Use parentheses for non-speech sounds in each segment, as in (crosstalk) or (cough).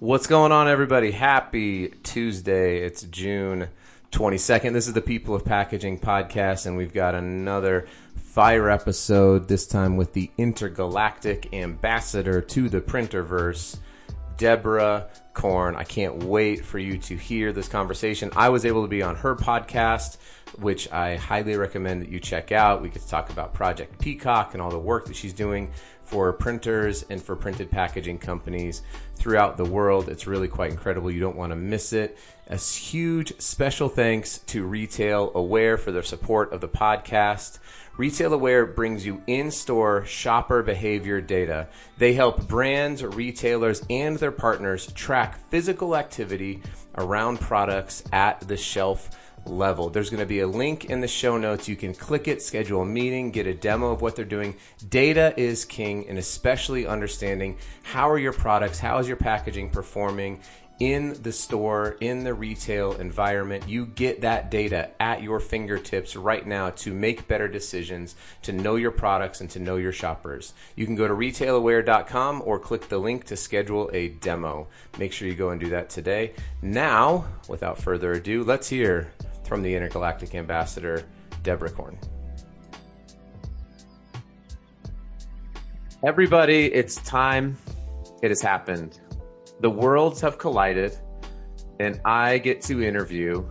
What's going on, everybody? Happy Tuesday. It's June 22nd. This is the People of Packaging podcast, and we've got another fire episode, this time with the intergalactic ambassador to the printerverse, Deborah Corn. I can't wait for you to hear this conversation. I was able to be on her podcast, which I highly recommend that you check out. We get to talk about Project Peacock and all the work that she's doing for printers and for printed packaging companies throughout the world. It's really quite incredible. You don't want to miss it. A huge special thanks to Retail Aware for their support of the podcast. Retail Aware brings you in store shopper behavior data. They help brands, retailers, and their partners track physical activity around products at the shelf level. There's going to be a link in the show notes. You can click it, schedule a meeting, get a demo of what they're doing. Data is king, and especially understanding how are your products, how is your packaging performing in the store, in the retail environment. You get that data at your fingertips right now to make better decisions, to know your products, and to know your shoppers. You can go to retailaware.com or click the link to schedule a demo. Make sure you go and do that today. Now, without further ado, let's hear from the intergalactic ambassador, Deborah Corn. Everybody, it's time. It has happened. The worlds have collided, and I get to interview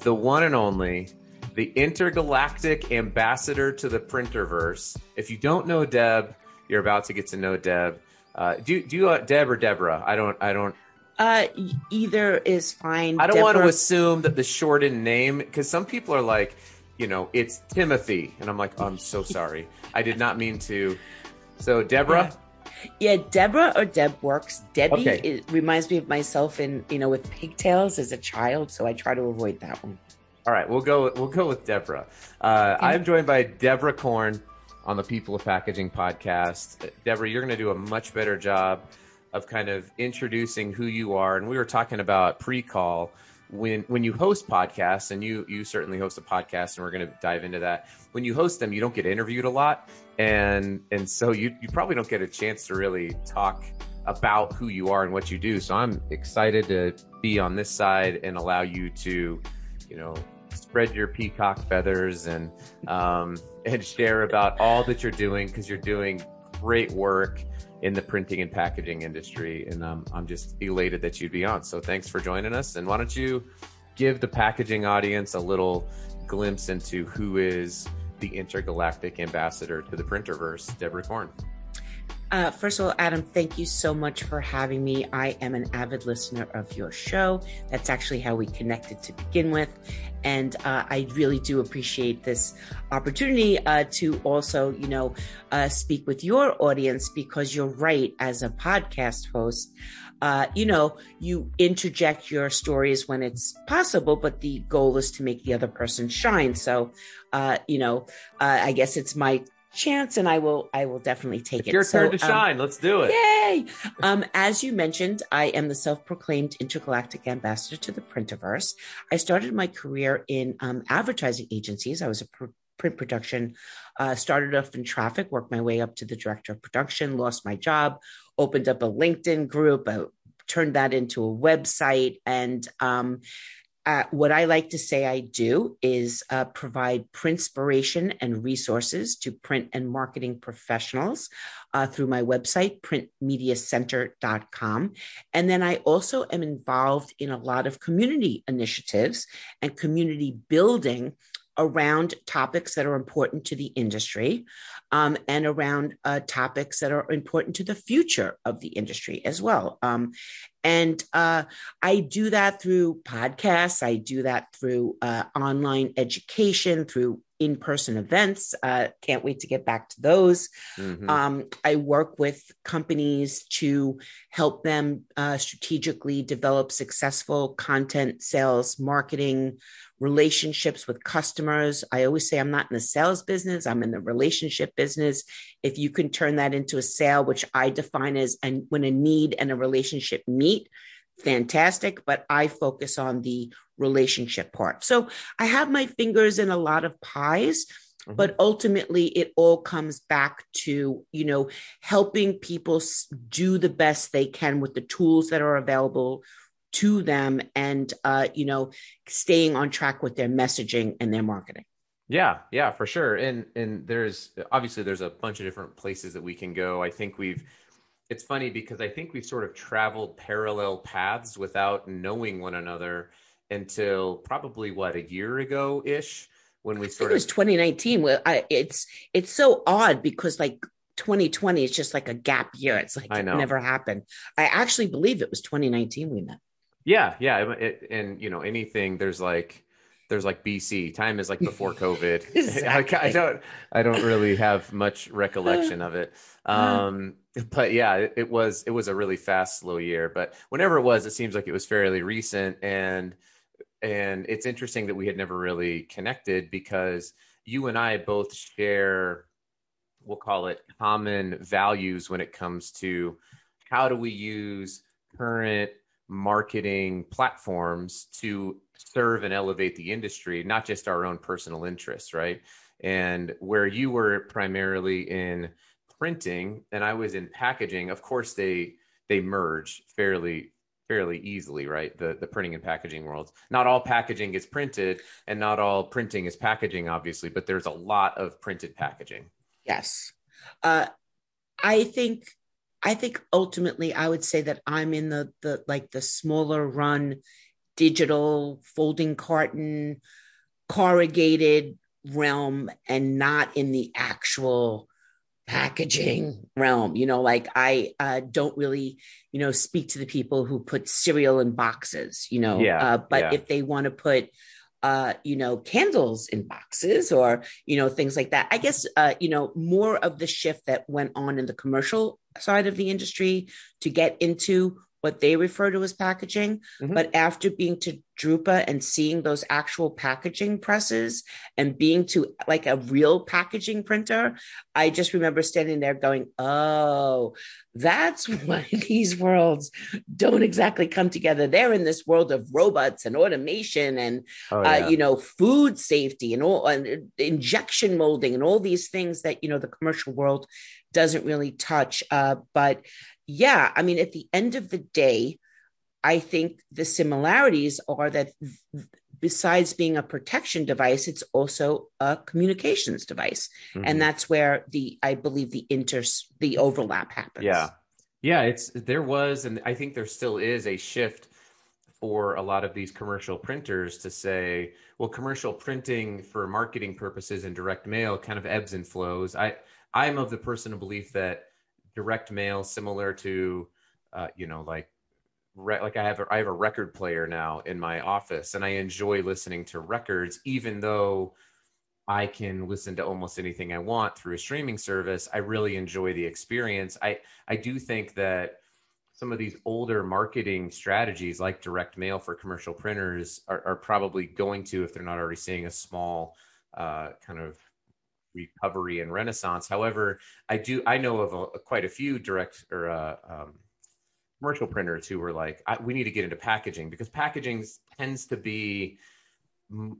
the one and only, the intergalactic ambassador to the printerverse. If you don't know Deb, you're about to get to know Deb. Uh, do do you uh, Deb or Deborah? I don't I don't uh, either is fine. I don't Deborah. want to assume that the shortened name, because some people are like, you know, it's Timothy, and I'm like, oh, I'm so sorry, I did not mean to. So Deborah. Yeah. yeah Deborah or Deb works. Debbie okay. it reminds me of myself in you know with pigtails as a child, so I try to avoid that one. All right, we'll go. We'll go with Deborah. Uh, I'm joined by Deborah Corn on the People of Packaging podcast. Deborah, you're going to do a much better job of kind of introducing who you are. And we were talking about pre-call when when you host podcasts, and you you certainly host a podcast, and we're going to dive into that. When you host them, you don't get interviewed a lot, and and so you you probably don't get a chance to really talk about who you are and what you do. So I'm excited to be on this side and allow you to, you know, spread your peacock feathers and um, (laughs) and share about all that you're doing because you're doing great work in the printing and packaging industry. And um, I'm just elated that you'd be on. So thanks for joining us. And why don't you give the packaging audience a little glimpse into who is the intergalactic ambassador to the printerverse, Deborah Corn? Uh, first of all, Adam, thank you so much for having me. I am an avid listener of your show. That's actually how we connected to begin with. And uh, I really do appreciate this opportunity uh, to also, you know, uh, speak with your audience because you're right. As a podcast host, uh, you know, you interject your stories when it's possible, but the goal is to make the other person shine. So, uh, you know, I guess it's my chance and I will I will definitely take it's it. Your so, turn to um, shine. Let's do it. Yay. Um as you mentioned, I am the self-proclaimed intergalactic ambassador to the Printerverse. I started my career in um, advertising agencies. I was a pr- print production uh, started off in traffic worked my way up to the director of production lost my job opened up a linkedin group uh, turned that into a website and um, uh, what I like to say I do is uh, provide printspiration and resources to print and marketing professionals uh, through my website, printmediacentr.com. And then I also am involved in a lot of community initiatives and community building around topics that are important to the industry um, and around uh, topics that are important to the future of the industry as well. Um, and uh, I do that through podcasts, I do that through uh, online education, through in person events. Uh, can't wait to get back to those. Mm-hmm. Um, I work with companies to help them uh, strategically develop successful content, sales, marketing, relationships with customers. I always say I'm not in the sales business, I'm in the relationship business. If you can turn that into a sale, which I define as and when a need and a relationship meet, fantastic, but I focus on the relationship part. So I have my fingers in a lot of pies. Mm-hmm. But ultimately, it all comes back to, you know, helping people do the best they can with the tools that are available to them and, uh, you know, staying on track with their messaging and their marketing. Yeah, yeah, for sure. And and there's obviously there's a bunch of different places that we can go. I think we've it's funny because I think we've sort of traveled parallel paths without knowing one another until probably what a year ago ish when we sort it was 2019 well I, it's it's so odd because like 2020 is just like a gap year it's like it never happened i actually believe it was 2019 we met yeah yeah it, and you know anything there's like there's like bc time is like before covid. (laughs) (laughs) Exactly. I, I, don't i don't really have much recollection (sighs) of it. Um but yeah it, it was it was a really fast slow year but whenever it was it seems like it was fairly recent and and it's interesting that we had never really connected because you and I both share, we'll call it common values when it comes to how do we use current marketing platforms to serve and elevate the industry, not just our own personal interests, right? And where you were primarily in printing and I was in packaging, of course they they merge fairly fairly easily, right? The the printing and packaging worlds. Not all packaging is printed, and not all printing is packaging, obviously, but there's a lot of printed packaging. Yes, uh, I think I think ultimately I would say that I'm in the the like the smaller run digital folding carton corrugated realm and not in the actual packaging realm you know like i uh, don't really you know speak to the people who put cereal in boxes you know yeah, uh, but yeah. if they want to put uh, you know candles in boxes or you know things like that. I guess uh, you know more of the shift that went on in the commercial side of the industry to get into what they refer to as packaging. Mm-hmm. But after being to Drupa and seeing those actual packaging presses and being to like a real packaging printer, I just remember standing there going, oh, that's (laughs) why these worlds don't exactly come together. They're in this world of robots and automation and, oh, yeah. uh, you know, food safety and all and injection molding and all these things that, you know, the commercial world doesn't really touch. Uh, but yeah, I mean, at the end of the day, I think the similarities are that besides being a protection device, it's also a communications device, mm-hmm. and that's where the I believe the inter the overlap happens. Yeah, yeah, it's there was, and I think there still is a shift for a lot of these commercial printers to say, well, commercial printing for marketing purposes and direct mail kind of ebbs and flows. I I'm of the personal belief that direct mail similar to uh, you know like re- like I have a, I have a record player now in my office and I enjoy listening to records even though I can listen to almost anything I want through a streaming service I really enjoy the experience. I I do think that some of these older marketing strategies like direct mail for commercial printers are, are probably going to if they're not already seeing a small uh, kind of recovery and renaissance. However, I do I know of a, quite a few direct or uh, um, commercial printers who were like, we need to get into packaging because packaging tends to be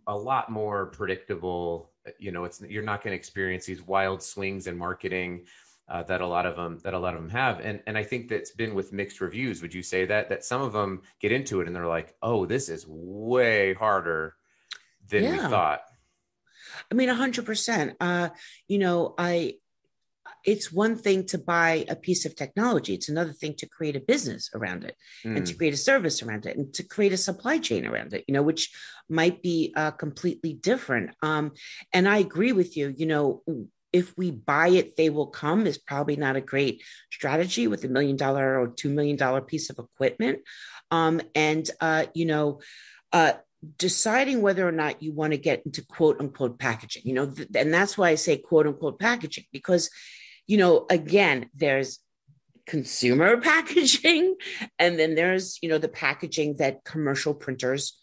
a lot more predictable. You know, it's you're not going to experience these wild swings in marketing. Uh, that a lot of them that a lot of them have and and I think that's been with mixed reviews would you say that that some of them get into it and they're like oh this is way harder than yeah. we thought I mean, a hundred percent. Uh, you know, I, it's one thing to buy a piece of technology. It's another thing to create a business around it mm. and to hmm. create a service around it and to create a supply chain around it, you know, which might be uh, completely different. Um, and I agree with you, you know, if we buy it, they will come is probably not a great strategy with a million dollar or $2 million piece of equipment. Um, and, uh, you know, uh, deciding whether or not you want to get into quote unquote packaging, you know, th- and that's why I say quote unquote packaging, because, you know, again, there's consumer (laughs) packaging and then there's, you know, the packaging that commercial printers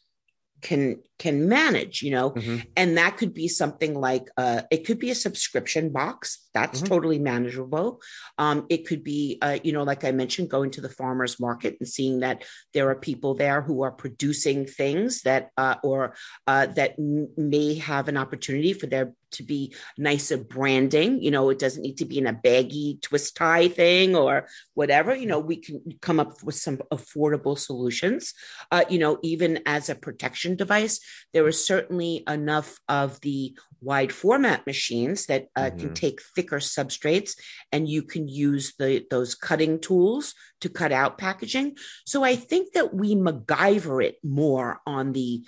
can can manage you know mm-hmm. and that could be something like uh it could be a subscription box That's mm-hmm. totally manageable. Um, it could be, uh, you know, like I mentioned, going to the farmer's market and seeing that there are people there who are producing things that, uh, or uh, that m- may have an opportunity for their to be nicer branding. You know, it doesn't need to be in a baggy twist tie thing or whatever. You know, we can come up with some affordable solutions. Uh, you know, even as a protection device, there is certainly enough of the wide format machines that uh, mm-hmm. can take thicker substrates and you can use the those cutting tools to cut out packaging. So I think that we MacGyver it more on the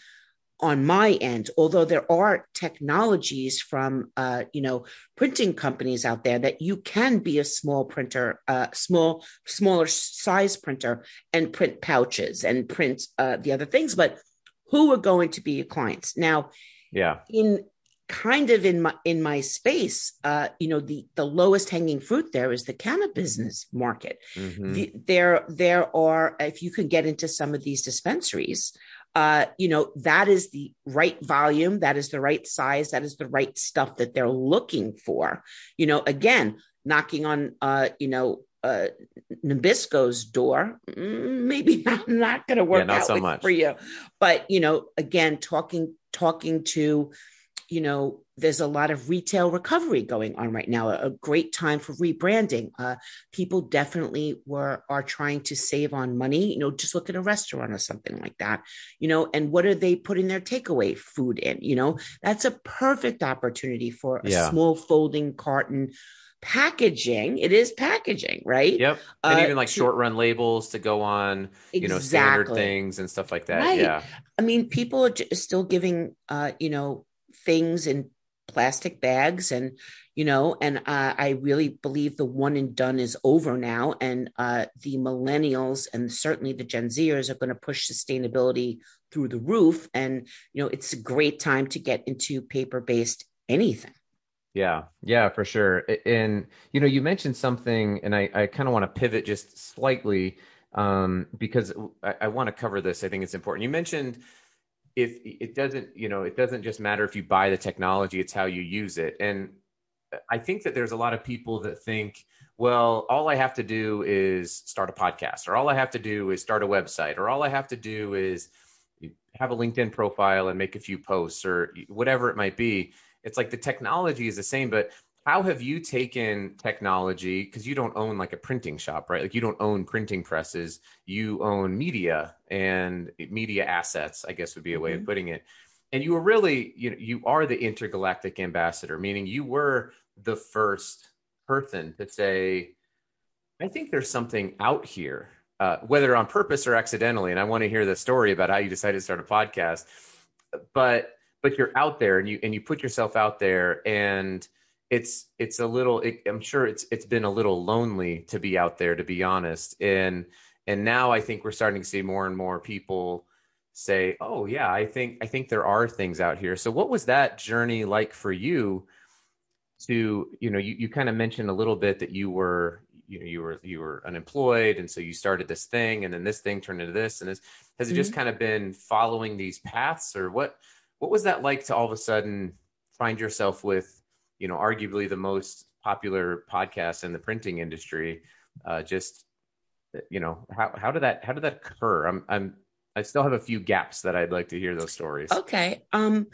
on my end, although there are technologies from uh, you know printing companies out there that you can be a small printer, uh, small smaller size printer, and print pouches and print uh, the other things. But who are going to be your clients now? Yeah, in kind of in my in my space uh you know the the lowest hanging fruit there is the cannabis business market mm-hmm. the, there there are if you can get into some of these dispensaries uh, you know, that is the right volume, that is the right size, that is the right stuff that they're looking for. You know, again, knocking on, uh, you know, uh, Nabisco's door, mm, maybe (laughs) not, not going to work yeah, out so much. for you. But you know, again, talking talking to you know, there's a lot of retail recovery going on right now. A great time for rebranding. Uh, people definitely were are trying to save on money. You know, just look at a restaurant or something like that. You know, and what are they putting their takeaway food in? You know, that's a perfect opportunity for a yeah. small folding carton packaging it is packaging right yep and uh, even like to, short run labels to go on you know standard things and stuff like that right. yeah i mean people are still giving uh you know things in plastic bags and you know and uh, i really believe the one and done is over now. And uh, the millennials and certainly the gen zers are going to push sustainability through the roof. And you know it's a great time to get into paper based anything. Yeah. Yeah for sure. And you know you mentioned something and i, I kind of want to pivot just slightly um, because i, I want to cover this. I think it's important. You mentioned if it doesn't you know it doesn't just matter if you buy the technology it's how you use it. And i think that there's a lot of people that think well all i have to do is start a podcast or all i have to do is start a website or all i have to do is have a linkedin profile and make a few posts or whatever it might be. It's like the technology is the same but how have you taken technology because you don't own like a printing shop right? Like you don't own printing presses. You own media and media assets i guess would be a way mm-hmm. of putting it. And you were really you know you are the intergalactic ambassador meaning you were the first person to say i think there's something out here uh, whether on purpose or accidentally and i want to hear the story about how you decided to start a podcast. But but you're out there and you and you put yourself out there and it's it's a little it, i'm sure it's it's been a little lonely to be out there to be honest. And and now i think we're starting to see more and more people say oh yeah i think i think there are things out here. So what was that journey like for you to you know you, you kind of mentioned a little bit that you were you know you were you were unemployed and so you started this thing and then this thing turned into this and this. Has it mm-hmm. just kind of been following these paths or what what was that like to all of a sudden find yourself with you know, arguably the most popular podcast in the printing industry. Uh, just, you know, how, how did that, how did that occur? I'm, I'm, I still have a few gaps that I'd like to hear those stories. Okay. Um,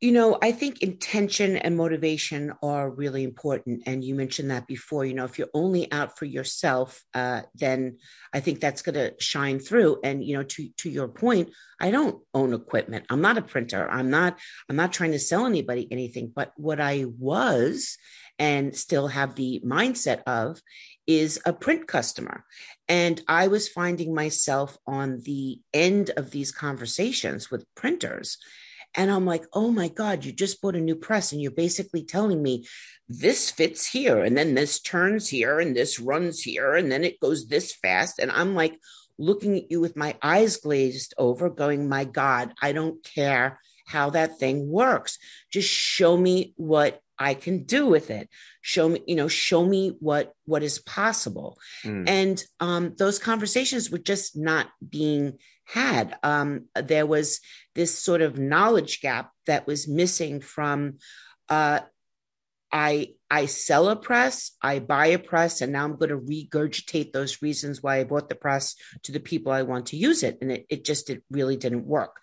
you know, I think intention and motivation are really important. And you mentioned that before. You know, if you're only out for yourself, uh, then I think that's going to shine through. And you know, to to your point, I don't own equipment. I'm not a printer. I'm not. I'm not trying to sell anybody anything. But what I was, and still have the mindset of, is a print customer. And I was finding myself on the end of these conversations with printers and I'm like, oh my God, you just bought a new press and you're basically telling me this fits here and then this turns here and this runs here and then it goes this fast. And I'm like looking at you with my eyes glazed over, going, my God, I don't care how that thing works. Just show me what I can do with it. Show me, you know, show me what what is possible. Mm. And um, those conversations were just not being had. Um, there was this sort of knowledge gap that was missing from uh, I I sell a press, I buy a press, and now I'm going to regurgitate those reasons why I bought the press to the people I want to use it, and it it just it really didn't work.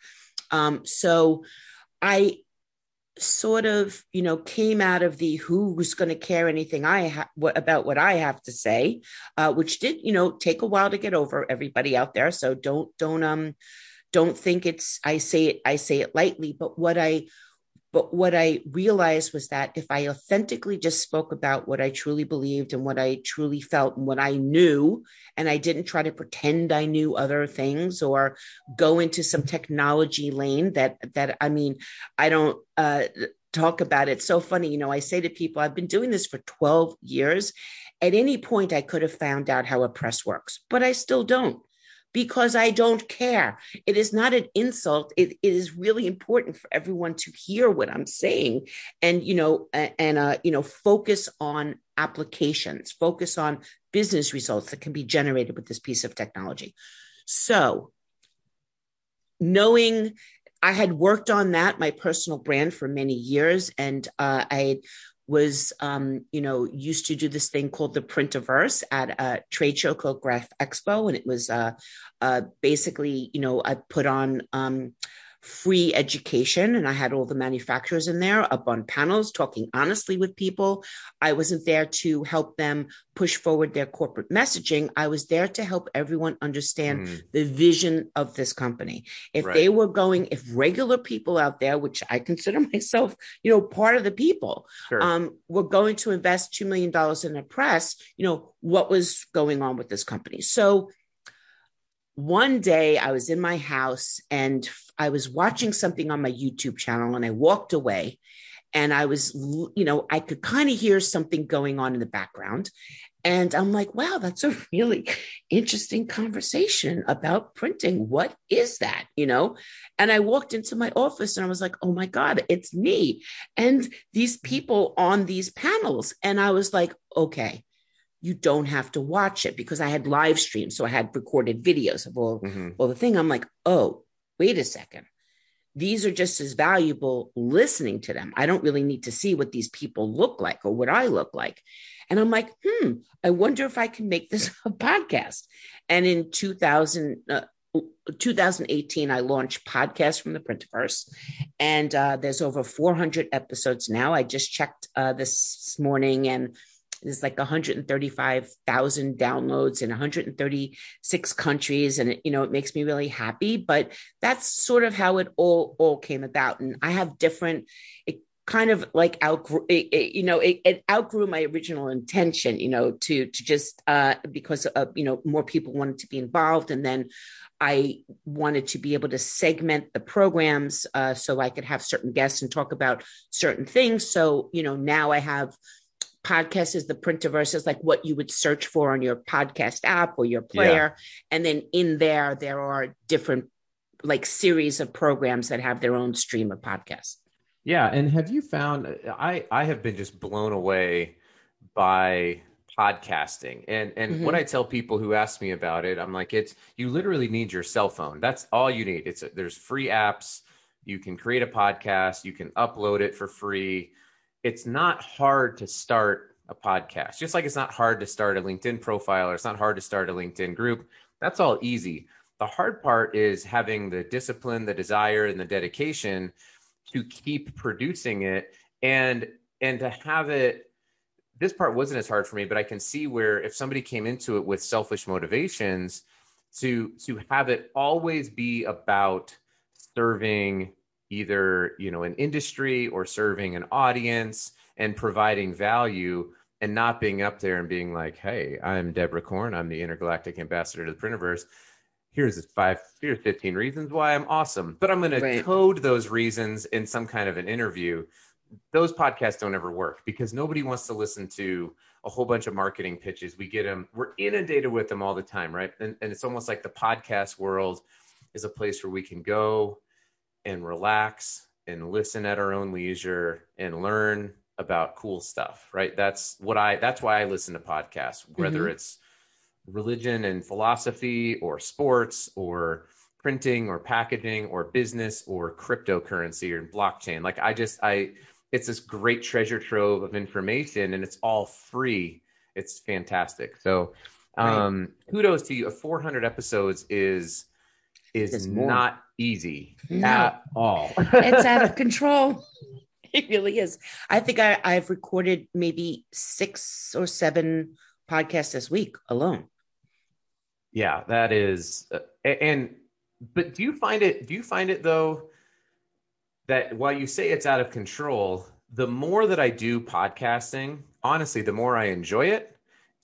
Um, so I sort of you know came out of the who's going to care anything I ha- what, about what I have to say, uh, which did you know take a while to get over everybody out there. So don't don't um don't think it's I say it I say it lightly, but what I but what I realized was that if I authentically just spoke about what I truly believed and what I truly felt and what I knew, and I didn't try to pretend I knew other things or go into some technology lane that that I mean, I don't uh, talk about it. So funny, you know, I say to people, I've been doing this for 12 years. At any point, I could have found out how a press works, but I still don't because I don't care. It is not an insult. It, it is really important for everyone to hear what I'm saying and, you know, and, uh, you know, focus on applications, focus on business results that can be generated with this piece of technology. So, knowing I had worked on that, my personal brand, for many years, and uh, I was, um, you know, used to do this thing called the Printerverse at a trade show called Graph Expo, and it was uh, uh, basically, you know, I put on um, free education and I had all the manufacturers in there up on panels talking honestly with people. I wasn't there to help them push forward their corporate messaging. I was there to help everyone understand mm. the vision of this company. If right. they were going, if regular people out there, which I consider (laughs) myself, you know, part of the people, sure. um, were going to invest $2 million in a press, you know, what was going on with this company? So one day I was in my house and I was watching something on my YouTube channel and I walked away and I was, you know, I could kind of hear something going on in the background. And I'm like, wow, that's a (laughs) really interesting conversation about printing. What is that? You know? And I walked into my office and I was like, oh my God, it's me and these people on these panels. And I was like, okay, you don't have to watch it because I had live streams. So I had recorded videos of all, mm-hmm. all the thing. I'm like, oh, wait a second. These are just as valuable listening to them. I don't really need to see what these people look like or what I look like. And I'm like, hmm, I wonder if I can make this (laughs) a podcast. And in 2000, uh, 2018, I launched Podcast from the Printerverse, and uh, there's over 400 episodes now. I just checked uh, this morning, and there's like 135,000 downloads in 136 countries and it, you know it makes me really happy but that's sort of how it all all came about and I have different it kind of like outgrew it, it, you know it, it, outgrew my original intention you know to to just uh because of you know more people wanted to be involved and then I wanted to be able to segment the programs uh, so I could have certain guests and talk about certain things. So, you know, now I have podcast is the printerverse is like what you would search for on your podcast app or your player. Yeah. and then in there there are different like series of programs that have their own stream of podcasts. Yeah and have you found i i have been just blown away by podcasting. And and mm-hmm. what i tell people who ask me about it i'm like it's you literally need your cell phone. That's all you need. It's there's free apps. You can create a podcast. You can upload it for free it's not hard to start a podcast, just like it's not hard to start a LinkedIn profile or it's not hard to start a LinkedIn group. That's all easy. The hard part is having the discipline, the desire, and the dedication to keep producing it and and to have it this part wasn't as hard for me but i can see where if somebody came into it with selfish motivations to to have it always be about serving either you know an industry or serving an audience and providing value and not being up there and being like hey i'm deborah corn. I'm the intergalactic ambassador to the printerverse here's five here's 15 reasons why i'm awesome. But i'm going right. to code those reasons in some kind of an interview. Those podcasts don't ever work because nobody wants to listen to a whole bunch of marketing pitches. We get them we're inundated with them all the time right? And, and it's almost like the podcast world is a place where we can go and relax and listen at our own leisure and learn about cool stuff right that's what i that's why i listen to podcasts whether mm-hmm. it's religion and philosophy or sports or printing or packaging or business or cryptocurrency or blockchain like i just i it's this great treasure trove of information and it's all free. It's fantastic. So um right. kudos to you. 400 episodes is is not easy no. at all. (laughs) it's out of (laughs) control. It really is. I think I, I've recorded maybe six or seven podcasts this week alone. Yeah, that is, uh, and but do you find it? Do you find it though that while you say it's out of control, the more that I do podcasting, honestly, the more I enjoy it,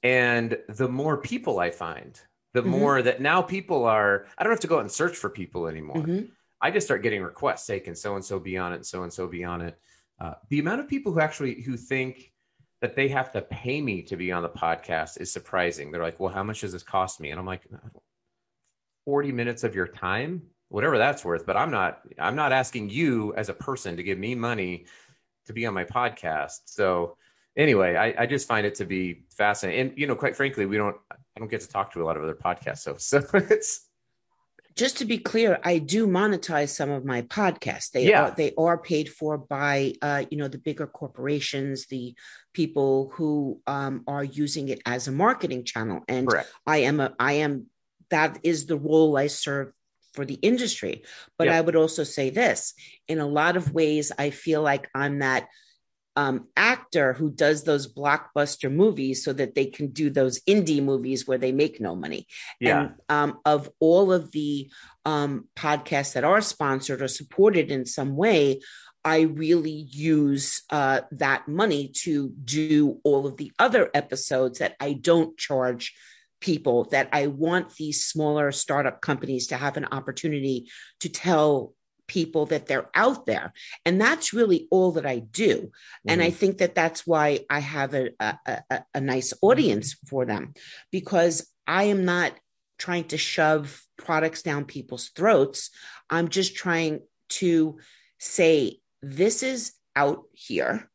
and the more people I find, the mm-hmm. more that now people are. I don't have to go out and search for people anymore. Mm-hmm. I just start getting requests. Say, can so and so be on it? So and so be on it. Uh, the amount of people who actually who think that they have to pay me to be on the podcast is surprising. They're like, well, how much does this cost me? And I'm like, 40 minutes of your time, whatever that's worth. But I'm not, I'm not asking you as a person to give me money to be on my podcast. So anyway, I, I just find it to be fascinating. And, you know, quite frankly, we don't, I don't get to talk to a lot of other podcasts. So, (laughs) so it's, just to be clear, I do monetize some of my podcasts. They yeah. are they are paid for by uh, you know the bigger corporations, the people who um, are using it as a marketing channel. And Correct. I am a I am that is the role I serve for the industry. But yep. I would also say this: in a lot of ways, I feel like I'm that um, actor who does those blockbuster movies so that they can do those indie movies where they make no money. Yeah. And um, of all of the um, podcasts that are sponsored or supported in some way, I really use uh, that money to do all of the other episodes that I don't charge people that I want these smaller startup companies to have an opportunity to tell people that they're out there. And that's really all that i do. Mm-hmm. and i mm-hmm. think that that's why i have a, a, a, a nice audience for them because i am not trying to shove products down people's throats. I'm just trying to say this is out here.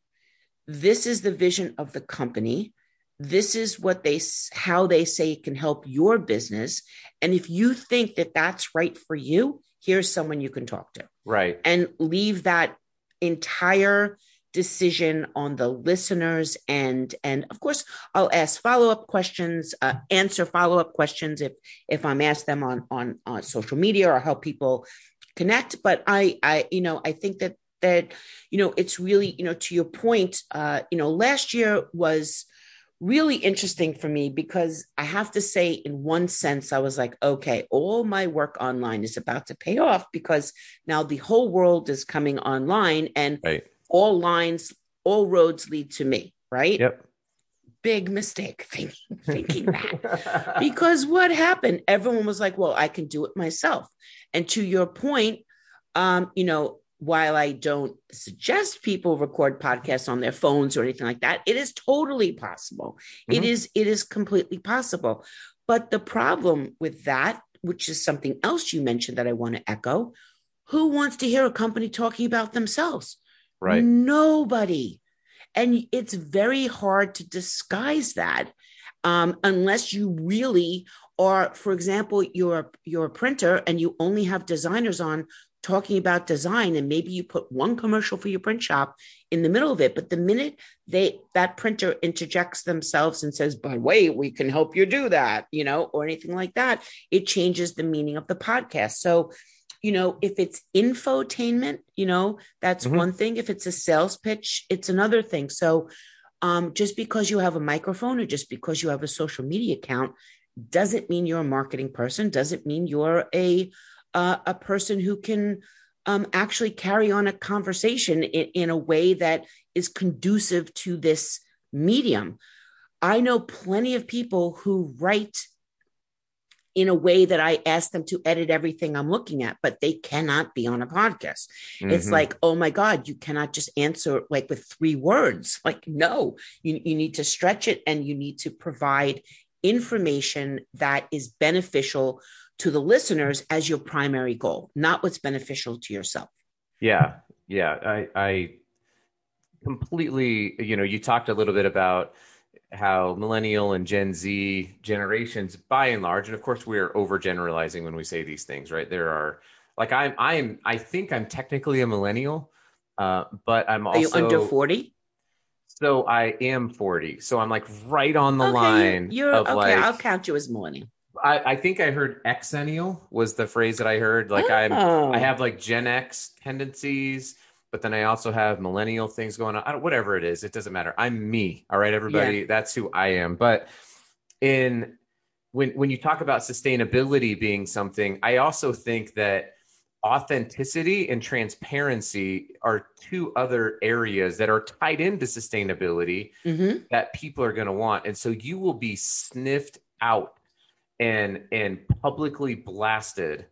This is the vision of the company. This is what they how they say it can help your business. And if you think that that's right for you here's someone you can talk to. Right. And leave that entire decision on the listeners and and of course I'll ask follow-up questions uh, answer follow-up questions if if I'm asked them on on on social media or help people connect but I I you know I think that that you know it's really you know to your point uh you know last year was really interesting for me because I have to say, in one sense, I was like, okay, all my work online is about to pay off because now the whole world is coming online and right. all lines, all roads lead to me, right? Yep. Big mistake thinking, thinking that. because what happened? Everyone was like, well, I can do it myself. And to your point, um, you know, while I don't suggest people record podcasts on their phones or anything like that, it is totally possible. Mm-hmm. It is it is completely possible. But the problem with that, which is something else you mentioned that I want to echo, who wants to hear a company talking about themselves? Right. Nobody. And it's very hard to disguise that um, unless you really are, for example, you're you're a printer and you only have designers on talking about design and maybe you put one commercial for your print shop in the middle of it but the minute they that printer interjects themselves and says by the way we can help you do that you know or anything like that it changes the meaning of the podcast. So you know if it's infotainment you know that's mm-hmm. one thing. If it's a sales pitch it's another thing. So um, just because you have a microphone or just because you have a social media account doesn't mean you're a marketing person doesn't mean you're a uh, a person who can um, actually carry on a conversation in, in a way that is conducive to this medium. I know plenty of people who write in a way that I ask them to edit everything I'm looking at, but they cannot be on a podcast. Mm-hmm. It's like, oh my God, you cannot just answer like with three words. (laughs) Like, no, you, you need to stretch it and you need to provide information that is beneficial to the listeners as your primary goal, not what's beneficial to yourself. Yeah. Yeah. I, I completely, you know, you talked a little bit about how millennial and Gen Z generations, by and large, and of course we're overgeneralizing when we say these things, right? There are like I'm I'm I think I'm technically a millennial, Uh, but I'm also Are you under 40? So I am 40. So I'm like right on the okay, line you're, of okay. like I'll count you as morning. I, I think I heard exennial was the phrase that I heard. Like I'm Oh. I have like Gen X tendencies, but then I also have millennial things going on. I don't, whatever it is, it doesn't matter. I'm me. All right, everybody. That's who I am. But in when when you talk about sustainability being something, I also think that authenticity and transparency are two other areas that are tied into sustainability Mhm. that people are going to want and so you will be sniffed out and and publicly blasted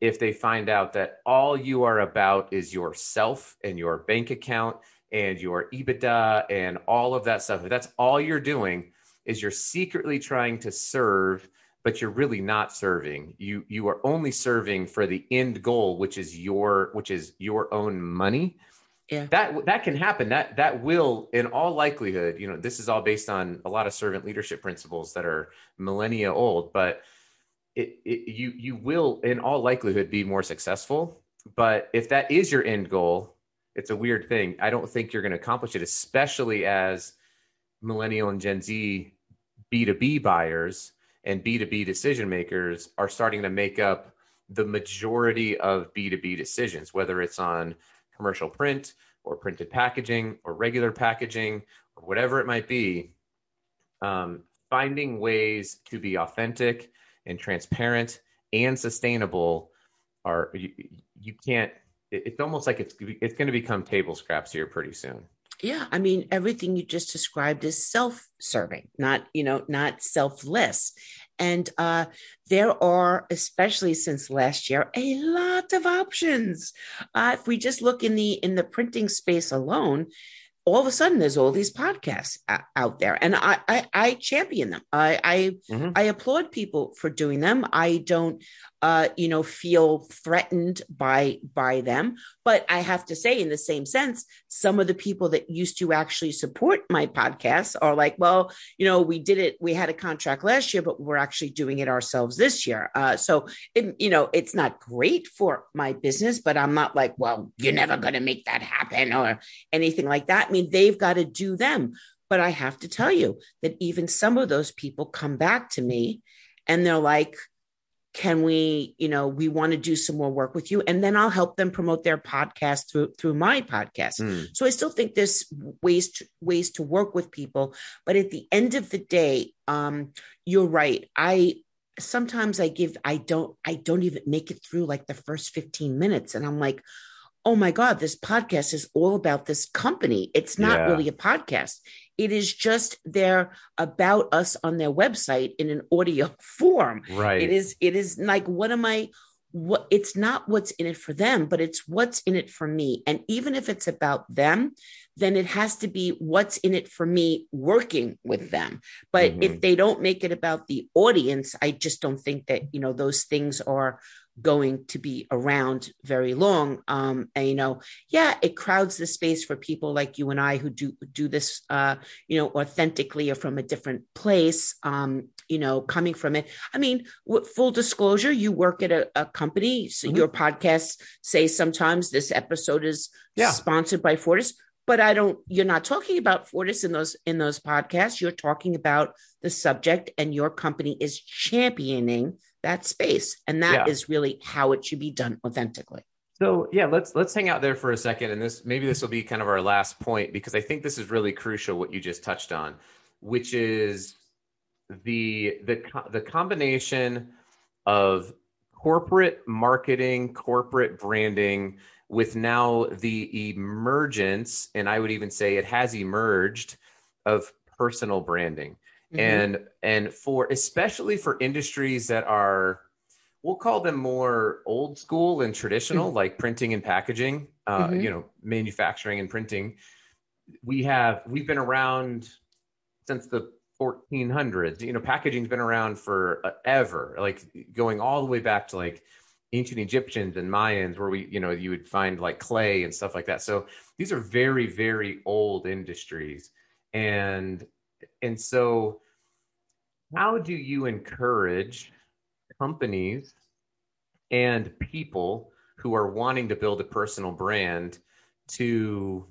if they find out that all you are about is yourself and your bank account and your EBITDA and all of that stuff. If that's all you're doing is you're secretly trying to serve but you're really not serving. You you are only serving for the end goal which is your which is your own money Yeah. that that can happen. That that will in all likelihood you know this is all based on a lot of servant leadership principles that are millennia old but it, it you you will in all likelihood be more successful. But if that is your end goal it's a weird thing. I don't think you're going to accomplish it especially as millennial and gen z b2b buyers and b2b decision makers are starting to make up the majority of b2b decisions whether it's on commercial print or printed packaging or regular packaging or whatever it might be um, finding ways to be authentic and transparent and sustainable are you, you can't it's almost like it's it's going to become table scraps here pretty soon Yeah, I mean everything you just described is self-serving, not you know, not selfless. And uh, there are, especially since last year, a lot of options. Uh, if we just look in the in the printing space alone, all of a sudden there's all these podcasts out there, and I I, I champion them. I I, Mhm. I applaud people for doing them. I don't, uh, you know, feel threatened by by them. But I have to say, in the same sense, some of the people that used to actually support my podcast are like, well, you know, we did it, we had a contract last year, but we're actually doing it ourselves this year. Uh, so, it, you know, it's not great for my business, but I'm not like, well, you're never going to make that happen or anything like that. I mean, they've got to do them. But I have to tell you that even some of those people come back to me and they're like, can we you know we want to do some more work with you and then i'll help them promote their podcast through through my podcast Mm. so i still think there's ways to ways to work with people but at the end of the day um you're right i sometimes i give i don't i don't even make it through like the first 15 minutes and i'm like oh my god this podcast is all about this company. It's not Yeah. really a podcast. It is just they're about us on their website in an audio (laughs) form. Right. it is it is like what am i what it's not what's in it for them but it's what's in it for me. And even if it's about them then it has to be what's in it for me working with them. But Mhm. if they don't make it about the audience i just don't think that you know those things are going to be around very long um and you know yeah it crowds the space for people like you and i who do do this uh you know authentically or from a different place um you know coming from it i mean w- full disclosure you work at a, a company so Mhm. your podcasts say sometimes this episode is Yeah. sponsored by fortis but i don't you're not talking about fortis in those in those podcasts you're talking about the subject and your company is championing that space. And that is Yeah. really how it should be done authentically. So yeah, let's let's hang out there for a second, and this maybe this will be kind of our last point because I think this is really crucial what you just touched on, which is the the the combination of corporate marketing, corporate branding, with now the emergence, and I would even say it has emerged of personal branding Mhm. and and for especially for industries that are we'll call them more old school and traditional like printing and packaging uh, Mhm. you know manufacturing and printing we have we've been around since the 1400s you know packaging's been around for uh, ever like going all the way back to like ancient egyptians and mayans where we you know you would find like clay and stuff like that so these are very very old industries and and so how do you encourage companies and people who are wanting to build a personal brand to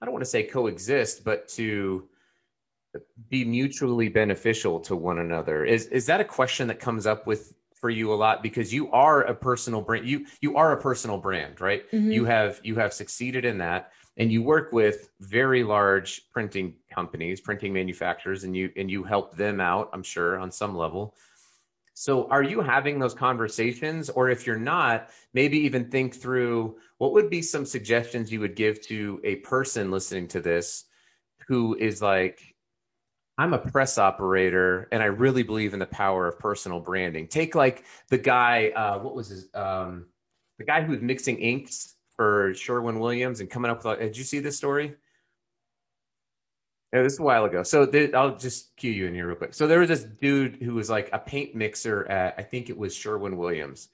I don't want to say coexist, but to be mutually beneficial to one another? Is is that a question that comes up with for you a lot because you are a personal brand you you are a personal brand, right? Mhm. You have you have succeeded in that and you work with very large printing companies, printing manufacturers and you and you help them out, I'm sure on some level. So are you having those conversations or if you're not, maybe even think through what would be some suggestions you would give to a person listening to this who is like I'm a press operator and I really believe in the power of personal branding. Take like the guy, uh, what was his, um, the guy who was mixing inks for Sherwin Williams and coming up with, did you see this story? Yeah, this is a while ago. So there, I'll just cue you in here real quick. So there was this dude who was like a paint mixer at, I think it was Sherwin Williams.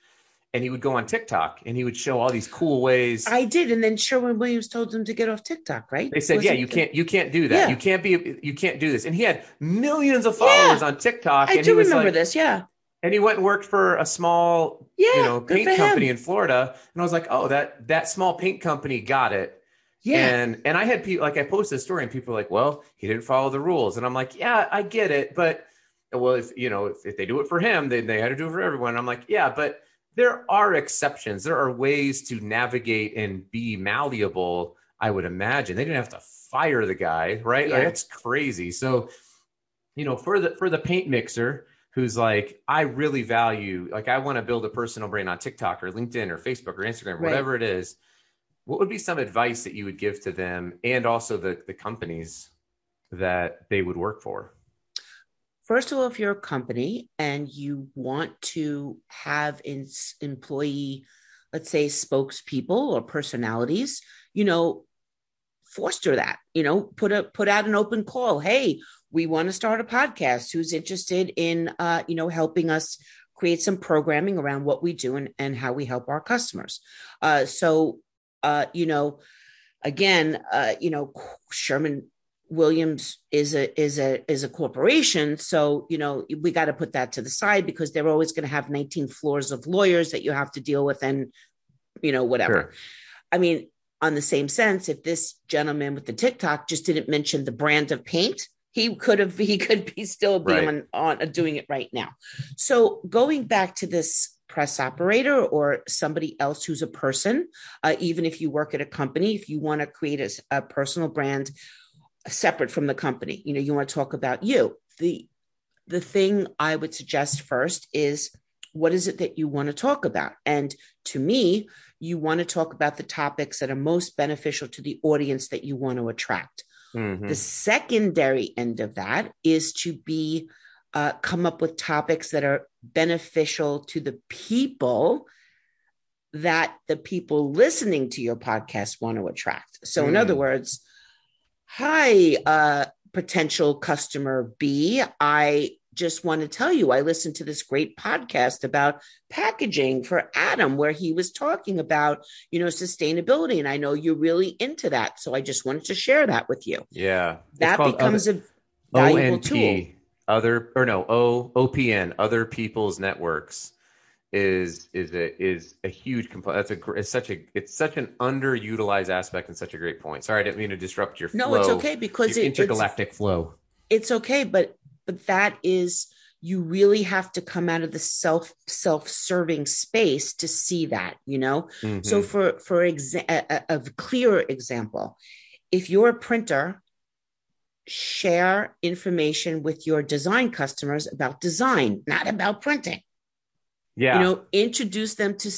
And he would go on TikTok and he would show all these cool ways. I did, and then Sherwin Williams told him to get off TikTok, right? They said, "Yeah, you can't, you can't do that. Yeah. You can't be, you can't do this." And he had millions of Yeah. followers on TikTok. I and do he was remember like, this. Yeah, and he went and worked for a small yeah. you know paint for him. company in florida. And i was like oh that that small paint company got it. Yeah, and and i had people like i posted a story and people were like well he didn't follow the rules. And i'm like yeah i get it. But well if you know if, if they do it for him then they had to do it for everyone. I'm like yeah but there are exceptions. There are ways to navigate and be malleable i would imagine. They didn't have to fire the guy right? Yeah. like, that's crazy. So you know for the for the paint mixer who's like i really value like i want to build a personal brand on tiktok or linkedin or facebook or instagram Right. whatever it is what would be some advice that you would give to them and also the the companies that they would work for First of all, if you're a company and you want to have in, employee, let's say spokespeople or personalities, you know, foster that. You know, put a put out an open call. Hey, we want to start a podcast. Who's interested in, uh, you know, helping us create some programming around what we do and, and how we help our customers. Uh, so, uh, you know, again, uh, you know, Sherwin Williams is a is a is a corporation, so you know we got to put that to the side because they're always going to have 19 floors of lawyers that you have to deal with, and you know whatever. Sure. I mean, on the same sense, if this gentleman with the TikTok just didn't mention the brand of paint, he could have he could be still be Right. on, on doing it right now. So going back to this press operator or somebody else who's a person, uh, even if you work at a company, if you want to create a personal brand separate from the company, you know, you want to talk about you. The the thing I would suggest first is what is it that you want to talk about? And to me, you want to talk about the topics that are most beneficial to the audience that you want to attract. Mhm. The secondary end of that is to be uh, come up with topics that are beneficial to the people that the people listening to your podcast want to attract. So, in Mm. other words, hi, uh, potential customer B, I just want to tell you, I listened to this great podcast about packaging for Adam, where he was talking about, you know, sustainability. And I know you're really into that. So I just wanted to share that with you. yeah That becomes other, a valuable tool. Other or no o opn other people's networks is is a is a huge component that's a it's such a it's such an underutilized aspect and such a great point sorry i didn't mean to disrupt your No, flow, it's okay because your it, it's, intergalactic flow it's okay, but but that is you really have to come out of the self self-serving space to see that, you know? So Mhm. for for exa- a, a, a clear example, if you're a printer, share information with your design customers about design, not about printing. Yeah You know, introduce them to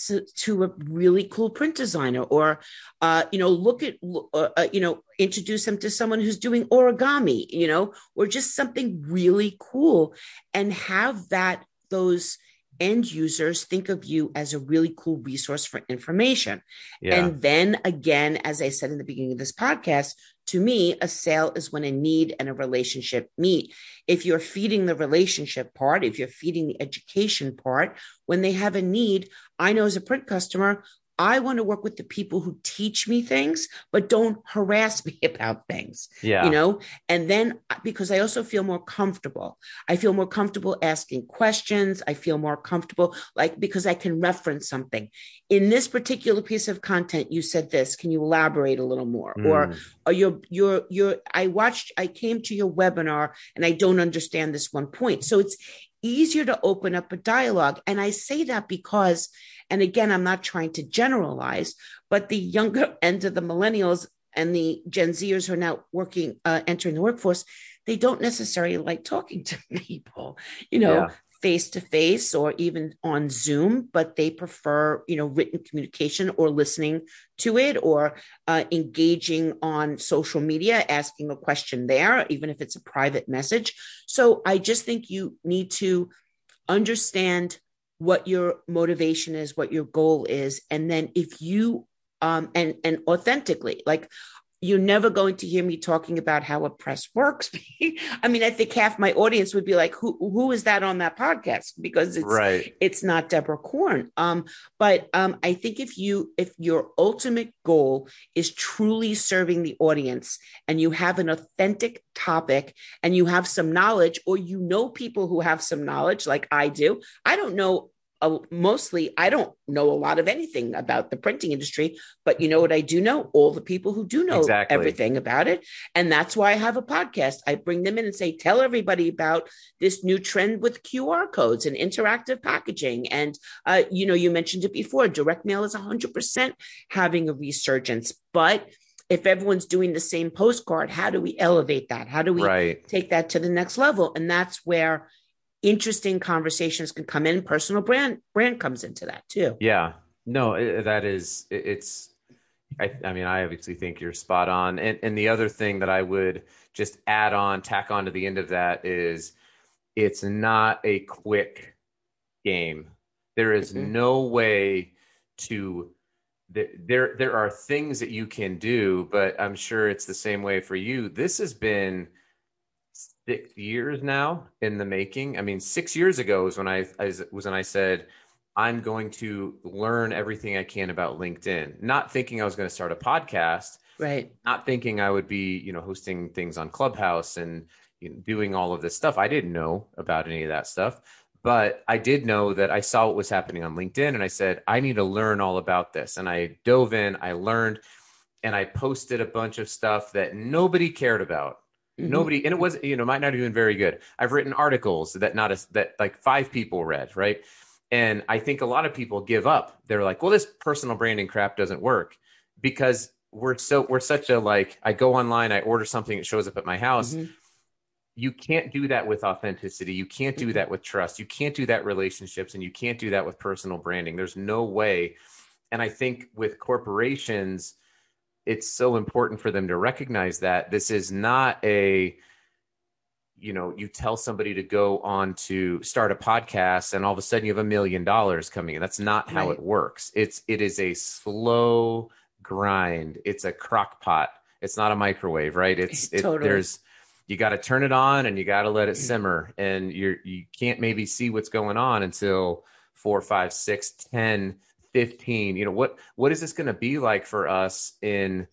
to a really cool print designer, or uh, you know, look at uh, uh, you know, introduce them to someone who's doing origami, you know, or just something really cool, and have that those end users think of you as a really cool resource for information. yeah And then again, as I said in the beginning of this podcast, to me, a sale is when a need and a relationship meet. If you're feeding the relationship part, if you're feeding the education part, when they have a need, I know as a print customer, I want to work with the people who teach me things, but don't harass (laughs) me about things. Yeah. You know, and then uh, because I also feel more comfortable, I feel more comfortable asking questions. I feel more comfortable, like, because I can reference something. In this particular piece of content, you said this. Can you elaborate a little more? Mm. Or, or your, your, your, I watched, I came to your webinar and I don't understand this one point. So it's, easier to open up a dialogue. And I say that because, and again, I'm not trying to generalize, but the younger (laughs) end of the millennials and the Gen Zers who are now working, uh, entering the workforce, they don't necessarily like talking (laughs) to people. You know, yeah face to face or even on Zoom, but they prefer, you know, written communication or listening to it or uh, engaging on social media, asking a question there, even if it's a private message. So I just think you need to understand what your motivation is, what your goal is, and then if you um, and and authentically, like you're never going to hear me talking about how a press works. (laughs) I mean, I think half my audience would be like, "Who who is that on that podcast?" Because it's right. it's not Deborah Corn. Um, but um, I think if you if your ultimate goal is truly serving the audience, and you have an authentic topic, and you have some knowledge, or you know people who have some knowledge, like I do. I don't know mostly I don't know a lot of anything about the printing industry, but you know what I do know? All the people who do know exactly. everything about it. And that's why I have a podcast. I bring them in and say, tell everybody about this new trend with QR codes and interactive packaging. And, uh, you know, you mentioned it before, direct mail is 100% having a resurgence, but if everyone's doing the same postcard, how do we elevate that? How do we right. take that to the next level? And that's where interesting conversations can come in. Personal brand brand comes into that too. Yeah, no, it, that is it, it's. I, I, mean, I obviously think you're spot on. And and the other thing that I would just add on, tack on to the end of that is, it's not a quick game. There is mm-hmm. no way to there there are things that you can do but i'm sure it's the same way for you this has been six years now in the making. I mean, six years ago was when I, I was when I said I'm going to learn everything I can about LinkedIn. Not thinking I was going to start a podcast, right? Not thinking I would be, you know, hosting things on Clubhouse and you know, doing all of this stuff. I didn't know about any of that stuff, but I did know that I saw what was happening on LinkedIn, and I said I need to learn all about this. And I dove in, I learned, and I posted a bunch of stuff that nobody cared about Mm-hmm. Nobody, and it was, you know, might not have been very good. I've written articles that not a, that like five people read, right? And I think a lot of people give up. They're like, well, this personal branding crap doesn't work because we're so, we're such a like, I go online, I order something, it shows up at my house. Mm-hmm. You can't do that with authenticity. You can't do mm-hmm. that with trust. You can't do that relationships and you can't do that with personal branding. There's no way. And I think with corporations, it's so important for them to recognize that this is not a you know you tell somebody to go on to start a podcast and all of a sudden you have a million dollars coming in. That's not how right. it works. It's it is a slow grind. It's a crock pot. It's not a microwave right? It's it, totally. there's you got to turn it on and you got to let it mm. simmer and you're you can't maybe see what's going on until four five six ten 15 you know what what is this going to be like for us in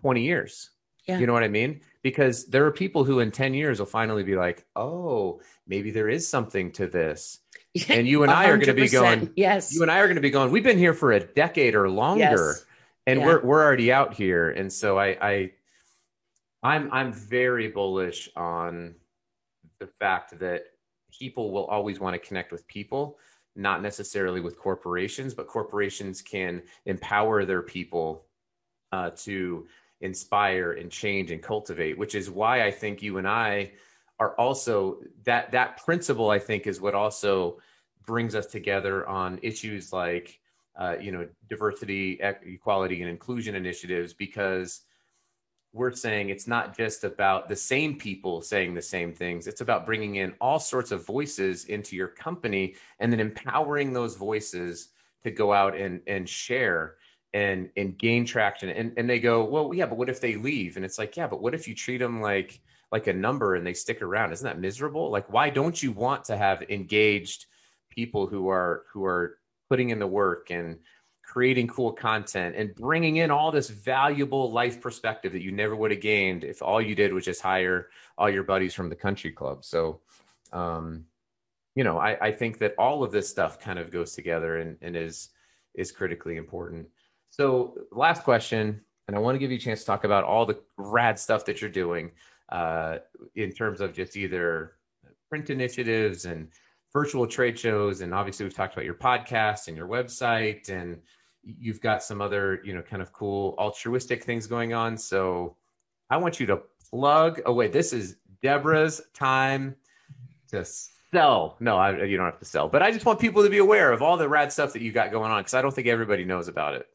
20 years? Yeah. you know what i mean? Because there are people who in 10 years will finally be like oh maybe there is something to this. And you and i are going to be going yes. you and i are going to be going we've been here for a decade or longer yes. and yeah. we're we're already out here. And so i i i'm i'm very bullish on the fact that people will always want to connect with people not necessarily with corporations, but corporations can empower their people uh, to inspire and change and cultivate, which is why I think you and I are also that that principle. I think is what also brings us together on issues like uh, you know diversity, equality, and inclusion initiatives because we're saying it's not just about the same people saying the same things. It's about bringing in all sorts of voices into your company and then empowering those voices to go out and, and share and, and gain traction. And, and they go, well, yeah, but what if they leave? And it's like, yeah, but what if you treat them like, like a number and they stick around? Isn't that miserable? Like, why don't you want to have engaged people who are, who are putting in the work and creating cool content and bringing in all this valuable life perspective that you never would have gained if all you did was just hire all your buddies from the country club. So, um, you know, I, I think that all of this stuff kind of goes together and, and is is critically important. So, last question, and I want to give you a chance to talk about all the rad stuff that you're doing uh, in terms of just either print initiatives and virtual trade shows, and obviously we've talked about your podcast and your website and you've got some other you know kind of cool altruistic things going on. So i want you to plug away this is deborah's time to sell. No I, you don't have to sell but i just want people to be aware of all the rad stuff that you got going on because i don't think everybody knows about it.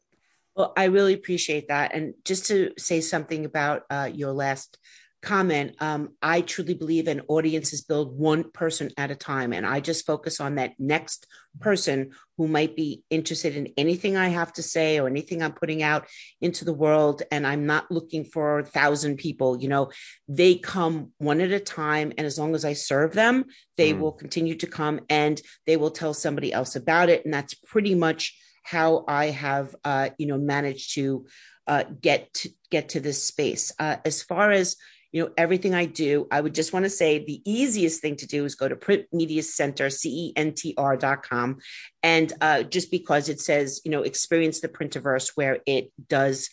Well i really appreciate that. And just to say something about uh, your last comment um, i truly believe an audience is built one person at a time and i just focus on that next person who might be interested in anything i have to say or anything i'm putting out into the world and i'm not looking for a thousand people you know they come one at a time and as long as i serve them they mm. will continue to come and they will tell somebody else about it and that's pretty much how i have uh, you know managed to uh, get to, get to this space uh, as far as you know everything i do i would just want to say the easiest thing to do is go to print media center centr.com and uh, just because it says you know experience the printerverse where it does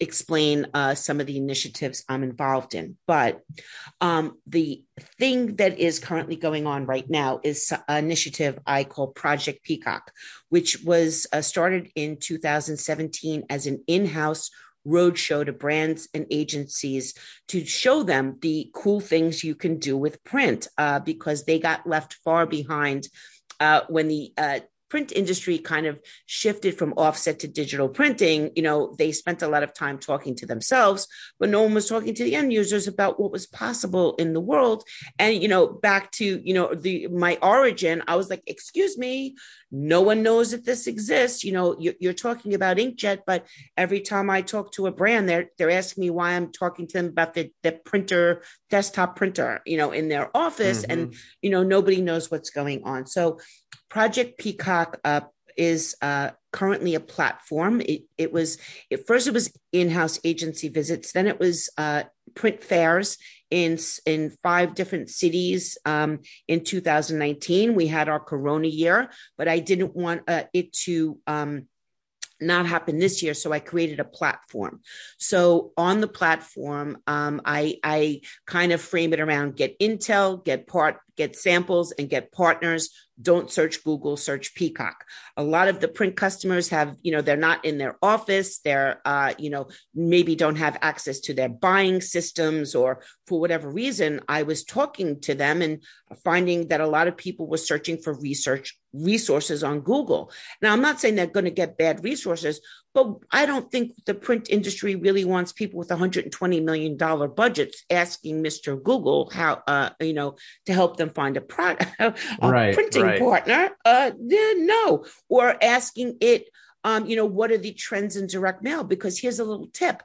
explain uh, some of the initiatives i'm involved in. But um, the thing that is currently going on right now is an initiative i call project peacock which was uh, started in 2017 as an in-house roadshow to brands and agencies to show them the cool things you can do with print uh, because they got left far behind uh, when the uh, print industry kind of shifted from offset to digital printing, you know, they spent a lot of time talking to themselves, but no one was talking to the end users about what was possible in the world. And, you know, back to, you know, the my origin, I was like, excuse me, no one knows that this exists. You know, you're, you're talking about inkjet, but every time I talk to a brand, they're they're asking me why I'm talking to them about the, the printer, desktop printer, you know, in their office. Mm-hmm. And, you know, nobody knows what's going on. So Project Peacock uh, is uh, currently a platform. It, it was at first it was in-house agency visits, then it was uh, print fairs in in five different cities. Um, in 2019, we had our Corona year, but I didn't want uh, it to. Um, not happen this year so i created a platform so on the platform um, i i kind of frame it around get intel get part get samples and get partners don't search google search peacock. A lot of the print customers have you know they're not in their office they're uh, you know maybe don't have access to their buying systems or for whatever reason i was talking to them and finding that a lot of people were searching for research resources on google. Now i'm not saying they're going to get bad resources but I don't think the print industry really wants people with 120 million dollar budgets asking Mr. Google how uh, you know to help them find a product (laughs) a right, printing right. partner. Uh, no, or asking it, um, you know, what are the trends in direct mail? Because here's a little tip.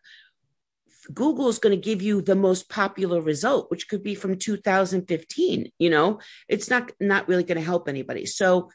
Google is going to give you the most popular result, which could be from 2015. You know, it's not not really going to help anybody. So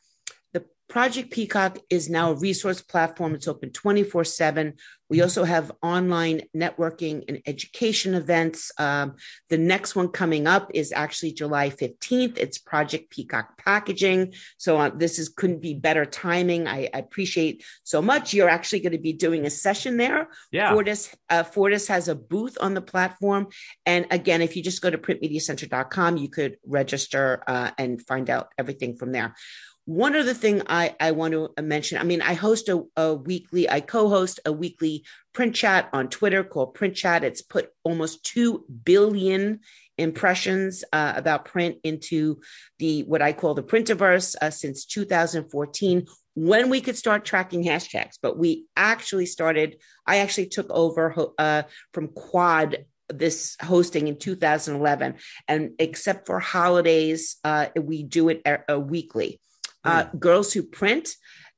Project Peacock is now a resource platform. It's open 24 7. We also have online networking and education events. Um, the next one coming up is actually July 15th. It's Project Peacock Packaging. So uh, this is couldn't be better timing. I, I, appreciate so much. You're actually going to be doing a session there. Yeah. Fortis, uh, Fortis has a booth on the platform. And again, if you just go to printmediacentr.com, you could register uh, and find out everything from there. One other thing I, I want to mention I mean, I host a, a weekly, I co host a weekly print chat on Twitter called Print Chat. It's put almost 2 billion impressions uh, about print into the what I call the printerverse uh, since 2014 when we could start tracking hashtags. But we actually started, I actually took over uh, from Quad this hosting in 2011 and except for holidays uh, we do it a, a weekly uh, Girls Who Print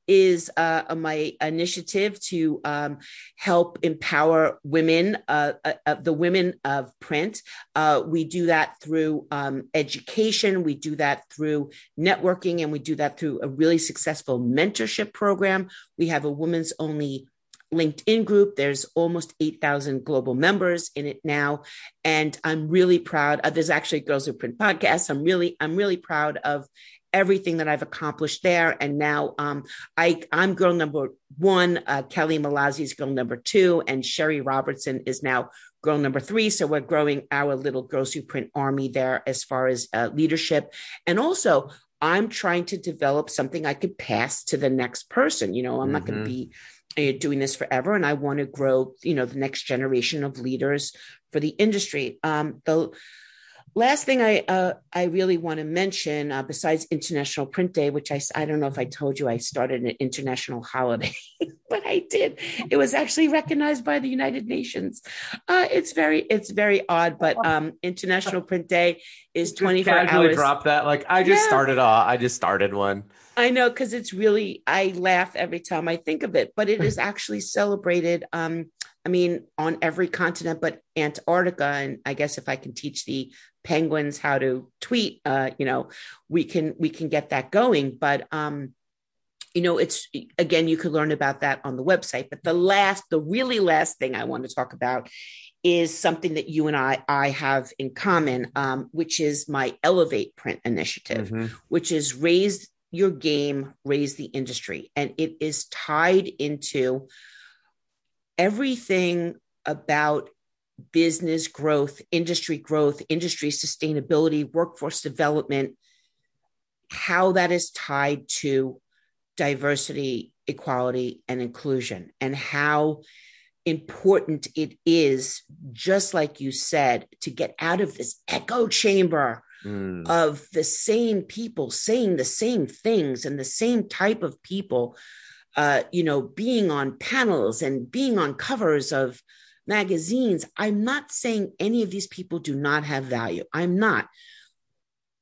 is uh, my initiative to um, help empower women, uh, uh, the women of print. Uh, we do that through um, education, we do that through networking, and we do that through a really successful mentorship program. We have a women's only LinkedIn group. There's almost 8,000 global members in it now. And I'm really proud. Uh, there's actually Girls Who Print podcast. I'm really, I'm really proud of everything that I've accomplished there. And now um, I, I'm girl number one. Uh, Kelly Mallozzi is girl number two, and Sherry Robertson is now girl number three. So we're growing our little Girls Who Print army there as far as uh, leadership. And also, I'm trying to develop something I could pass to the next person. You know, I'm mm-hmm. not going to be uh, doing this forever, and I want to grow. You know, the next generation of leaders for the industry. Um, the last thing I uh, I really want to mention, uh, besides International Print Day, which I I don't know if I told you I started an international holiday, (laughs) but I did. It was actually recognized by the United Nations. Uh, it's very it's very odd, but um, International Print Day is twenty four hours. Drop that like I just yeah. started off. I just started one. I know because it's really I laugh every time I think of it, but it is (laughs) actually celebrated. Um, I mean, on every continent but Antarctica. And I guess if I can teach the penguins how to tweet, uh, you know, we can we can get that going. But um, you know, it's again, you could learn about that on the website. But the last, the really last thing I want to talk about is something that you and I I have in common, um, which is my Elevate Print initiative, mm-hmm. which is raise your game, raise the industry, and it is tied into everything about business growth, industry growth, industry sustainability, workforce development, how that is tied to diversity, equality, and inclusion, and how important it is, just like you said, to get out of this echo chamber mm. of the same people saying the same things and the same type of people uh, you know, being on panels and being on covers of magazines. I'm not saying any of these people do not have value. I'm not.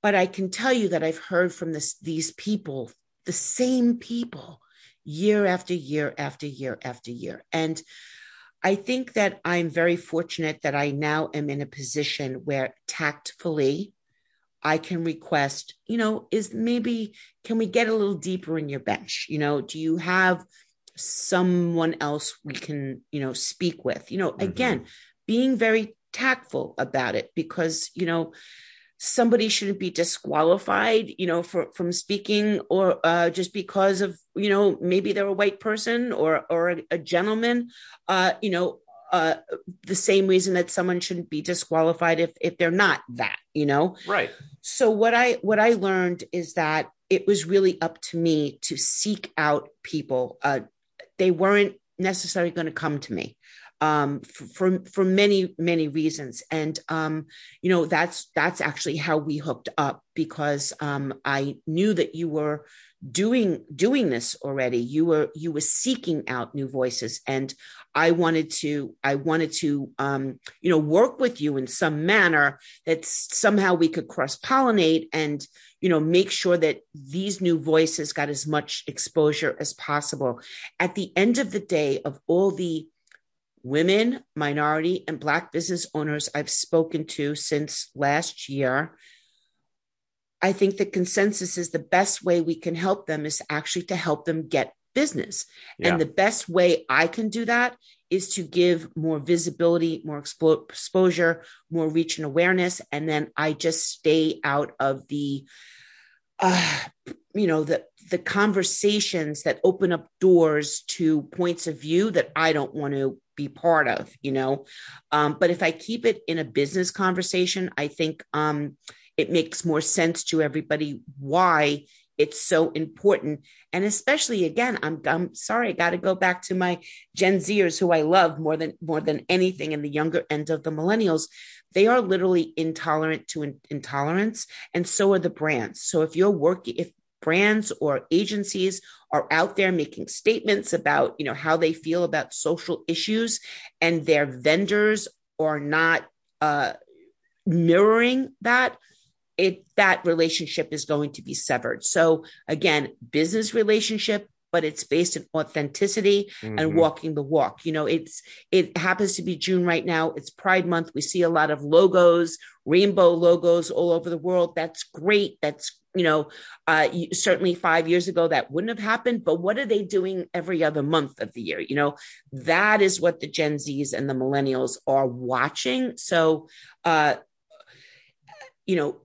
But I can tell you that I've heard from this, these people, the same people, year after year after year after year. And I think that I'm very fortunate that I now am in a position where tactfully I can request, you know, is maybe can we get a little deeper in your bench? You know, do you have someone else we can, you know, speak with? You know, mm-hmm. again, being very tactful about it because, you know, somebody shouldn't be disqualified, you know, for, from speaking or uh, just because of, you know, maybe they're a white person or or a, a gentleman. Uh, you know, uh, the same reason that someone shouldn't be disqualified if if they're not that you know? Right. So what i what i learned is that it was really up to me to seek out people. Uh, they weren't necessarily going to come to me um, for, for, for many many reasons. And um, you know that's that's actually how we hooked up because um, i knew that you were doing doing this already you were you were seeking out new voices. And i wanted to i wanted to um you know work with you in some manner that somehow we could cross pollinate and you know make sure that these new voices got as much exposure as possible. At the end of the day of all the women minority and black business owners i've spoken to since last year I think the consensus is the best way we can help them is actually to help them get business. Yeah. And the best way I can do that is to give more visibility, more expo- exposure, more reach and awareness. And then I just stay out of the, uh, you know, the, the conversations that open up doors to points of view that I don't want to be part of, you know. Um, but if I keep it in a business conversation, I think um, it makes more sense to everybody why it's so important. And especially again, I'm I'm sorry, I got to go back to my Gen Zers who I love more than more than anything in the younger end of the millennials. They are literally intolerant to in- intolerance, and so are the brands. So if you're working, if brands or agencies are out there making statements about you know how they feel about social issues, and their vendors are not uh, mirroring that, it that relationship is going to be severed. So again, business relationship, but it's based in authenticity mm-hmm. and walking the walk. You know, it's it happens to be June right now. It's Pride Month. We see a lot of logos, rainbow logos all over the world. That's great. That's you know, uh, certainly five years ago that wouldn't have happened. But what are they doing every other month of the year? You know, that is what the Gen Zs and the millennials are watching. So, uh, you know,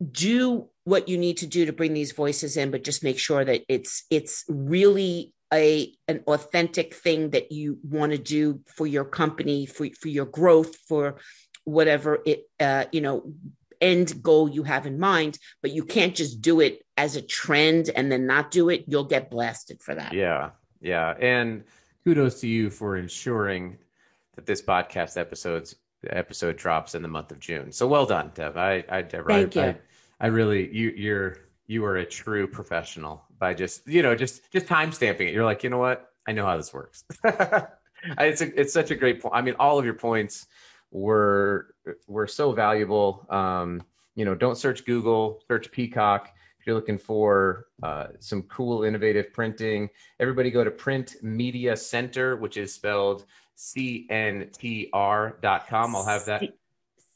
do what you need to do to bring these voices in, but just make sure that it's it's really a an authentic thing that you want to do for your company, for for your growth, for whatever it uh, you know end goal you have in mind. But you can't just do it as a trend and then not do it. You'll get blasted for that. Yeah, yeah, and kudos to you for ensuring that this podcast episodes episode drops in the month of June. So well done, Deb. I, I Deborah, Thank I, you. I, I really you you're you are a true professional by just you know just just time stamping it. You're like, you know what? I know how this works. (laughs) it's a, it's such a great point. I mean, all of your points were were so valuable. Um, you know, don't search Google, search Peacock. If you're looking for uh, some cool, innovative printing, everybody go to Print Media Center, which is spelled C N T R dot com. I'll have that.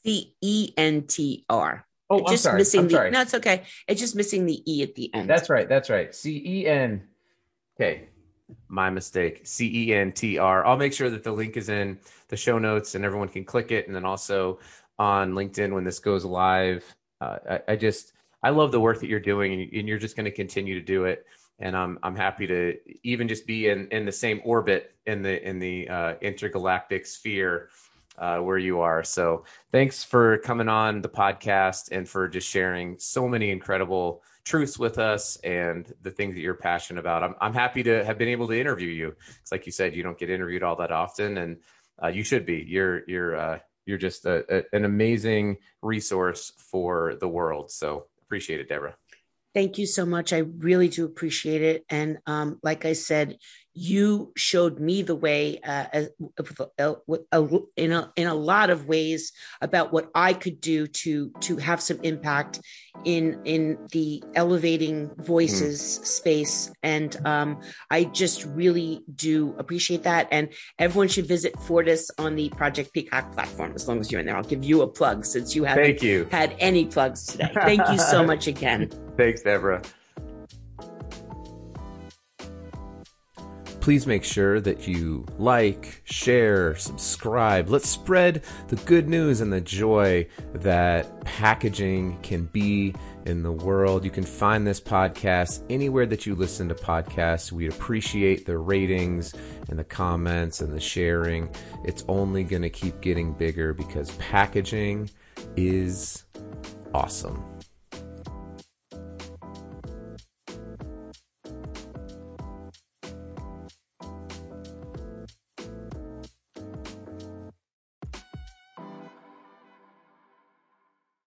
C E N T R. Oh, it's I'm just sorry. missing I'm the sorry. no, it's okay. It's just missing the E at the end. That's right. That's right. C E N. Okay, my mistake. C E N T R. I'll make sure that the link is in the show notes and everyone can click it, and then also on LinkedIn when this goes live. Uh, I, I, just I love the work that you're doing, and you're just going to continue to do it. And I'm I'm happy to even just be in in the same orbit in the in the uh, intergalactic sphere uh, where you are. So thanks for coming on the podcast and for just sharing so many incredible truths with us and the things that you're passionate about. I'm, I'm happy to have been able to interview you. It's like you said, you don't get interviewed all that often and uh, you should be, you're, you're, uh, you're just a, a, an amazing resource for the world. So appreciate it, Deborah. Thank you so much. I really do appreciate it. And um, like I said, you showed me the way uh, in a in a lot of ways about what I could do to to have some impact in in the elevating voices mm. space. And um, I just really do appreciate that. And everyone should visit Fortis on the Project Peacock platform as long as you're in there. I'll give you a plug since you haven't you. had any plugs today. Thank you so (laughs) much again. Thanks, Deborah. Please make sure that you like, share, subscribe. Let's spread the good news and the joy that packaging can be in the world. You can find this podcast anywhere that you listen to podcasts. We appreciate the ratings and the comments and the sharing. It's only going to keep getting bigger because packaging is awesome.